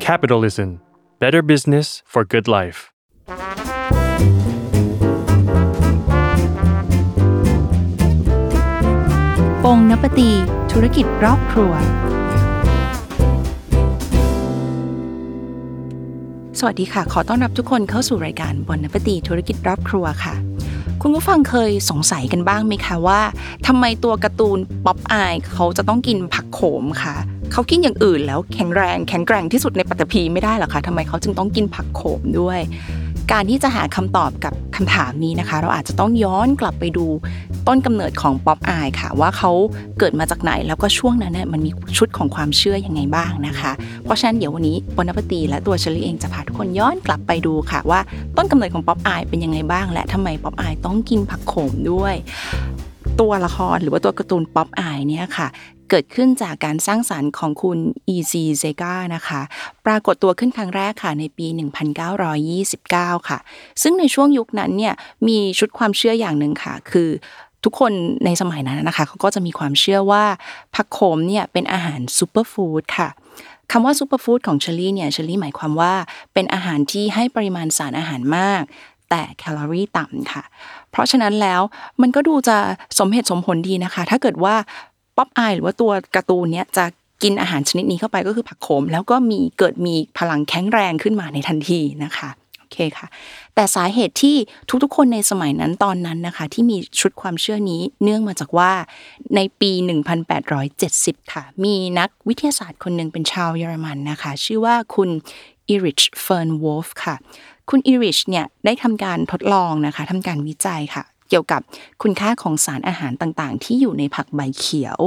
Capitalism Better Business for Good Life ปงนปตีธุรกิจรอบครัว สวัสดีค่ะ ขอต้อนรับทุกคนเข้าสู่รายการบนนปตีธุรกิจรอบครัวค่ะ คุณผู้ฟังเคยสงสัยกันบ้างไหมคะว่าทำไมตัวการ์ตูนป๊อปอายเขาจะต้องกินผักโขมคะ เขากินอย่างอื่นแล้วแข็งแรงแข็งแกร่งที่สุดในปัตตภีไม่ได้หรอคะทำไมเขาจึงต้องกินผักโขมด้วย การที่จะหาคำตอบกับคำถามนี้นะคะ เราอาจจะต้องย้อนกลับไปดูต้นกำเนิดของป๊อปอายค่ะ ว่าเขาเกิดมาจากไหนแล้วก็ช่วงนั้นเนี่ยมันมีชุดของความเชื่อยังไงบ้างนะคะ เพราะฉะนั้นเดี๋ยววันนี้บนปตีและตัวเชอรี่เองจะพาทุกคนย้อนกลับไปดูค่ะ ว่าต้นกำเนิดของป๊อปอายเป็นยังไงบ้าง และทำไมป๊อปอายต้องกินผักโขมด้วยตัวละครหรือว่าตัวการ์ตูนป๊อปอายเนี่ยค่ะ เกิดขึ้นจากการสร้างสรรค์ของคุณ E.C. Segar นะคะ ปรากฏตัวขึ้นครั้งแรกค่ะในปี 1929 ค่ะ ซึ่งในช่วงยุคนั้นเนี่ยมีชุดความเชื่ออย่างหนึ่งค่ะ คือทุกคนในสมัยนั้นนะคะเขาก็จะมีความเชื่อว่าผักโขมเนี่ยเป็นอาหาร superfood ค่ะคำว่า superfood ของเชอรี่เนี่ยเชอรี่หมายความว่าเป็นอาหารที่ให้ปริมาณสารอาหารมาก แต่แคลอรี่ต่ำค่ะ เพราะฉะนั้นแล้วมันก็ดูจะสมเหตุสมผลดีนะคะ ถ้าเกิดว่า ป๊อปอายหรือว่าตัวการ์ตูนเนี้ยจะกินอาหารชนิดนี้เข้าไปก็คือผักโขม แล้วก็มีเกิดมีพลังแข็งแรงขึ้นมาในทันทีนะคะโอเคค่ะ แต่สาเหตุที่ทุกๆ คนในสมัยนั้นตอนนั้นนะคะ ที่มีชุดความเชื่อนี้เนื่องมาจากว่าในปี 1870 ค่ะ มีนักวิทยาศาสตร์คนหนึ่งเป็นชาวเยอรมันนะคะ ชื่อว่าคุณอิริชเฟิร์นวอลฟค่ะ คุณอิริชเนี่ยได้ทำการทดลองนะคะทำการวิจัยค่ะ เกี่ยวกับคุณค่าของสารอาหารต่างๆ ที่อยู่ในผักใบเขียว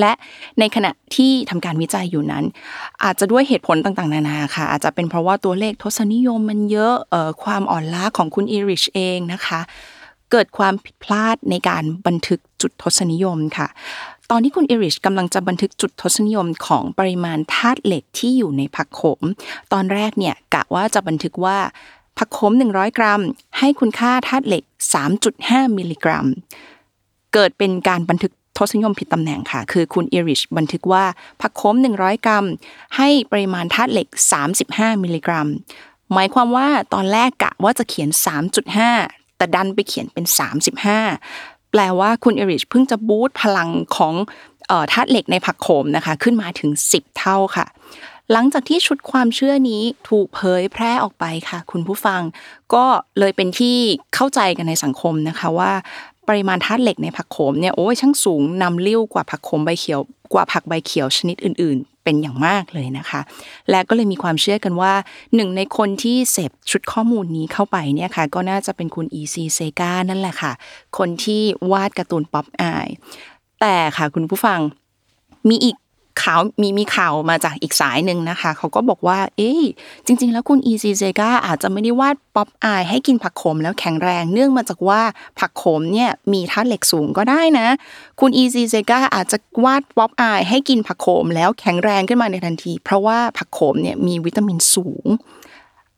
และในขณะที่ทำการวิจัยอยู่นั้น อาจจะด้วยเหตุผลต่างๆ นานาค่ะ อาจจะเป็นเพราะว่าตัวเลขทศนิยมมันเยอะเอ่อความอ่อนล้าของคุณอิริชเองนะคะเกิดความผิดพลาดในการบันทึกจุดทศนิยมค่ะ ตอนที่คุณอิริชกำลังจะบันทึกจุดทศนิยมของปริมาณธาตุเหล็กที่อยู่ในผักโขม ตอนแรกเนี่ยกะว่าจะบันทึกว่า ผักโขม 100 กรัม ให้คุณค่าธาตุเหล็ก 3.5 มิลลิกรัม เกิดเป็นการบันทึกทศนิยมผิดตำแหน่งค่ะ คือคุณอิริชบันทึกว่าผักโขม 100 กรัม ให้ปริมาณธาตุเหล็ก 35 มิลลิกรัม หมายความว่าตอนแรกกะว่าจะเขียน 3.5 แต่ดันไปเขียนเป็น 35 แปลว่าคุณอิริชเพิ่งจะบูตพลังของธาตุเหล็กในผักโขมนะคะ ขึ้นมาถึง 10 เท่าค่ะ หลังจากที่ชุดความเชื่อนี้ถูกเผยแพร่ออกไปค่ะ คุณผู้ฟัง ก็เลยเป็นที่เข้าใจกันในสังคมนะคะว่าปริมาณธาตุเหล็กในผักโขมเนี่ยโอ้ยช่างสูงนำเลี้ยวกว่าผักโขมใบเขียวกว่าผักใบเขียวชนิดอื่น ๆ เป็นอย่างมากเลยนะคะ และก็เลยมีความเชื่อกันว่าหนึ่งในคนที่เสพชุดข้อมูลนี้เข้าไปเนี่ยค่ะ ก็น่าจะเป็นคุณอีซีเซกานั่นแหละค่ะ คนที่วาดการ์ตูนป๊อปอายแต่ค่ะคุณผู้ฟังมีอีก ข่าวมีมีข่าวมาจากอีกสายหนึ่งนะคะ เขาก็บอกว่า เอ้ยจริง ๆ แล้วคุณอีซีเซกาอาจจะไม่ได้วาดป๊อปอายให้กินผักโขมแล้วแข็งแรงเนื่องมาจากว่าผักโขมเนี่ยมีธาตุเหล็กสูงก็ได้นะ คุณอีซีเซกาอาจจะวาดป๊อปอายให้กินผักโขมแล้วแข็งแรงขึ้นมาในทันที เพราะว่าผักโขมเนี่ยมีวิตามินสูง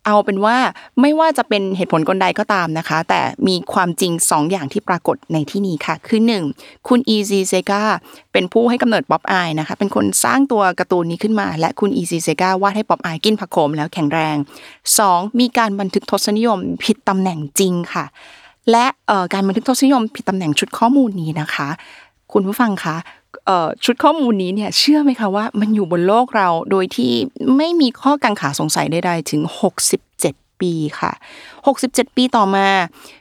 เอาเป็นว่าไม่ว่าจะเป็นเหตุผลกลใดก็ตามนะคะ แต่มีความจริง 2 อย่างที่ปรากฏในที่นี้ค่ะ คือ 1. คุณอีซีเซกาเป็นผู้ให้กำเนิดป๊อปอายนะคะ เป็นคนสร้างตัวการ์ตูนนี้ขึ้นมา และคุณอีซีเซกาวาดให้ป๊อปอายกินผักโขมแล้วแข็งแรง 2. มีการบันทึกทศนิยมผิดตำแหน่งจริงค่ะ และการบันทึกทศนิยมผิดตำแหน่งชุดข้อมูลนี้นะคะ คุณผู้ฟังคะ ชุดข้อมูลนี้เนี่ยเชื่อไหมคะว่ามันอยู่บนโลกเราโดยที่ไม่มีข้อกังขาสงสัยใดๆถึง 67 ปีค่ะ 67 ปีต่อมา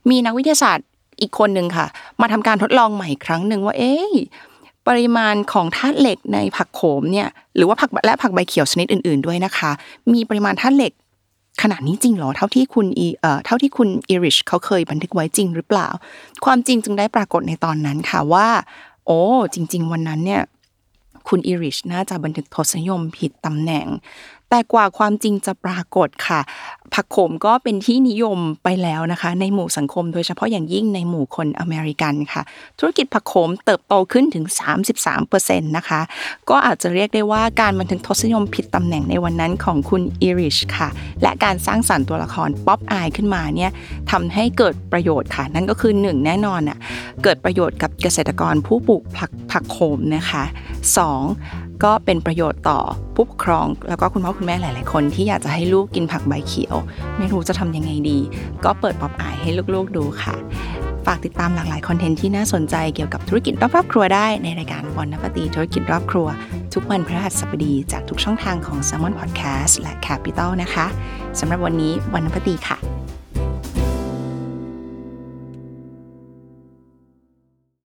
มีนักวิทยาศาสตร์อีกคนหนึ่งค่ะ มาทำการทดลองใหม่ครั้งหนึ่งว่า เอ๊ะปริมาณของธาตุเหล็กในผักโขมเนี่ยหรือว่าผักและผักใบเขียวชนิดอื่น ๆด้วยนะคะ มีปริมาณธาตุเหล็กขนาดนี้จริงหรอเท่าที่คุณเอ่อเท่าที่คุณอิริชเขาเคยบันทึกไว้จริงหรือเปล่า ความจริงจึงได้ปรากฏในตอนนั้นค่ะว่า อ้จริง ๆ วันนั้นเนี่ยคุณอิริชน่าจะบันทึกทศนิยมผิดตำแหน่ง แต่กว่าความจริงจะปรากฏค่ะ ผักโขมก็เป็นที่นิยมไปแล้วนะคะ ในหมู่สังคมโดยเฉพาะอย่างยิ่งในหมู่คนอเมริกันค่ะ ธุรกิจผักโขมเติบโตขึ้นถึง 33%นะคะ ก็อาจจะเรียกได้ว่าการบันทึกทศนิยมผิดตำแหน่งในวันนั้นของคุณอิริชค่ะ และการสร้างสรรค์ตัวละครป๊อปอายขึ้นมาเนี่ยทำให้เกิดประโยชน์ค่ะ นั่นก็คือหนึ่งแน่นอนอะเกิดประโยชน์กับเกษตรกรผู้ปลูกผักผักโขมนะคะ 2. ก็เป็นประโยชน์ต่อผู้ปกครอง แล้วก็คุณพ่อคุณแม่หลาย ๆ คนที่อยากจะให้ลูกกินผักใบเขียว ไม่รู้จะทำยังไงดี ก็เปิดป๊อปอายให้ลูก ๆ ดูค่ะ ฝากติดตามหลากหลายคอนเทนต์ที่น่าสนใจเกี่ยวกับธุรกิจรอบๆครัวได้ในรายการวันนปตีธุรกิจรอบครัว ทุกวันพฤหัสบดีจากทุกช่องทางของ s ซ l m o n Podcast และ Capital นะคะสำหรับวันนี้วันนปตีค่ะ